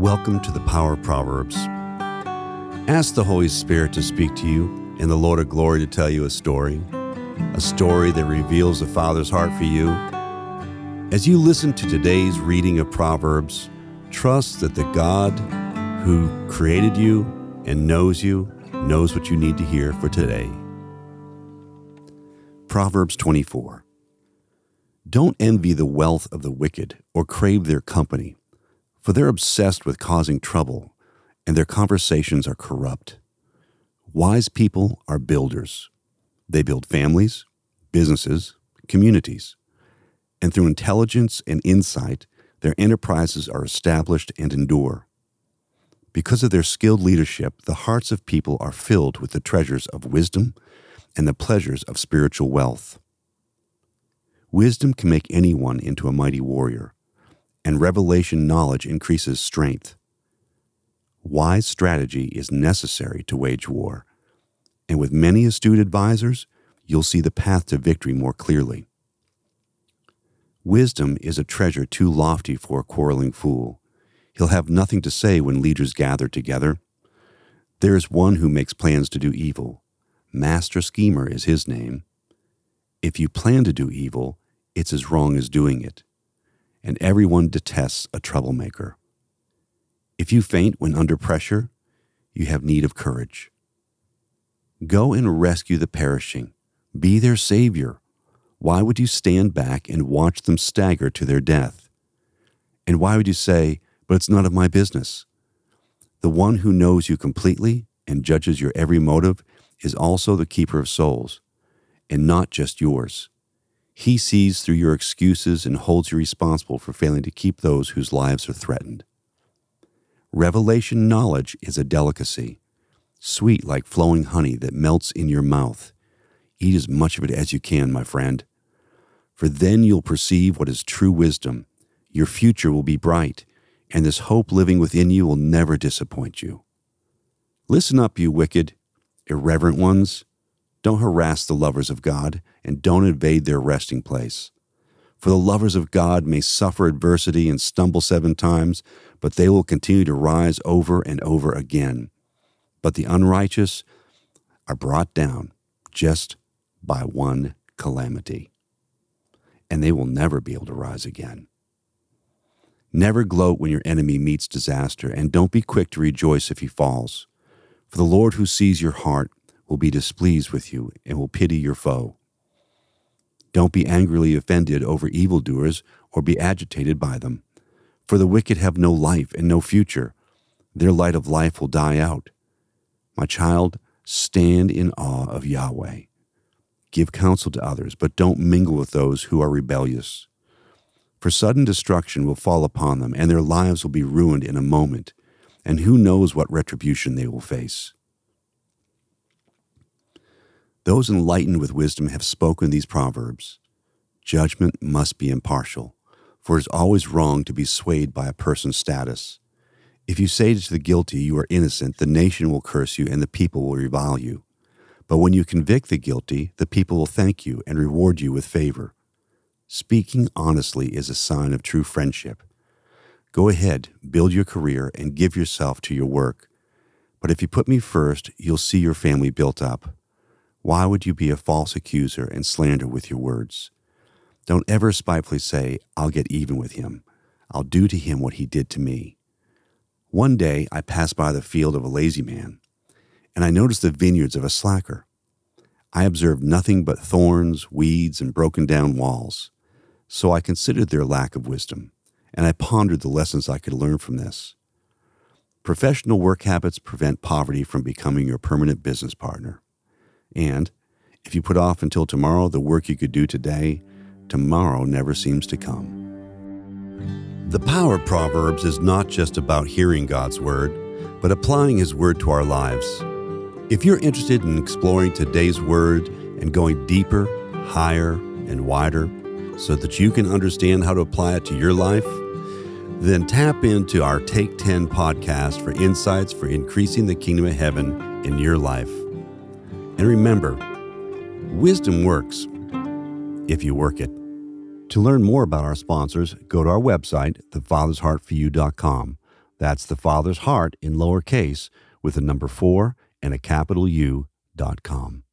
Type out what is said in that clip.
Welcome to the Power of Proverbs. Ask the Holy Spirit to speak to you and the Lord of glory to tell you a story, a story that reveals the Father's heart for you. As you listen to today's reading of Proverbs, trust that the God who created you and knows you knows what you need to hear for today. Proverbs 24 Don't envy the wealth of the wicked or crave their company for they're obsessed with causing trouble, and their conversations are corrupt. Wise people are builders. They build families, businesses, communities. And through intelligence and insight, their enterprises are established and endure. Because of their skilled leadership, the hearts of people are filled with the treasures of wisdom and the pleasures of spiritual wealth. Wisdom can make anyone into a mighty warrior and revelation knowledge increases strength. Wise strategy is necessary to wage war, and with many astute advisers, you'll see the path to victory more clearly. Wisdom is a treasure too lofty for a quarreling fool. He'll have nothing to say when leaders gather together. There is one who makes plans to do evil. Master Schemer is his name. If you plan to do evil, it's as wrong as doing it and everyone detests a troublemaker. If you faint when under pressure, you have need of courage. Go and rescue the perishing. Be their Savior. Why would you stand back and watch them stagger to their death? And why would you say, But it's none of my business? The one who knows you completely and judges your every motive is also the keeper of souls, and not just yours. He sees through your excuses and holds you responsible for failing to keep those whose lives are threatened. Revelation knowledge is a delicacy, sweet like flowing honey that melts in your mouth. Eat as much of it as you can, my friend, for then you'll perceive what is true wisdom. Your future will be bright, and this hope living within you will never disappoint you. Listen up, you wicked, irreverent ones. Don't harass the lovers of God, and don't invade their resting place. For the lovers of God may suffer adversity and stumble seven times, but they will continue to rise over and over again. But the unrighteous are brought down just by one calamity, and they will never be able to rise again. Never gloat when your enemy meets disaster, and don't be quick to rejoice if he falls. For the Lord who sees your heart will be displeased with you and will pity your foe. Don't be angrily offended over evildoers or be agitated by them. For the wicked have no life and no future. Their light of life will die out. My child, stand in awe of Yahweh. Give counsel to others, but don't mingle with those who are rebellious. For sudden destruction will fall upon them, and their lives will be ruined in a moment, and who knows what retribution they will face. Those enlightened with wisdom have spoken these proverbs. Judgment must be impartial, for it is always wrong to be swayed by a person's status. If you say to the guilty, You are innocent, the nation will curse you and the people will revile you. But when you convict the guilty, the people will thank you and reward you with favor. Speaking honestly is a sign of true friendship. Go ahead, build your career, and give yourself to your work. But if you put me first, you'll see your family built up. Why would you be a false accuser and slander with your words? Don't ever spitefully say, I'll get even with him. I'll do to him what he did to me. One day I passed by the field of a lazy man, and I noticed the vineyards of a slacker. I observed nothing but thorns, weeds, and broken down walls. So I considered their lack of wisdom, and I pondered the lessons I could learn from this. Professional work habits prevent poverty from becoming your permanent business partner. And if you put off until tomorrow the work you could do today, tomorrow never seems to come. The power of Proverbs is not just about hearing God's word, but applying His word to our lives. If you're interested in exploring today's word and going deeper, higher, and wider so that you can understand how to apply it to your life, then tap into our Take 10 podcast for insights for increasing the kingdom of heaven in your life. And remember, wisdom works if you work it. To learn more about our sponsors, go to our website, thefathersheart4U.com. That's the Father's Heart in lowercase with a number four and a capital U dot com.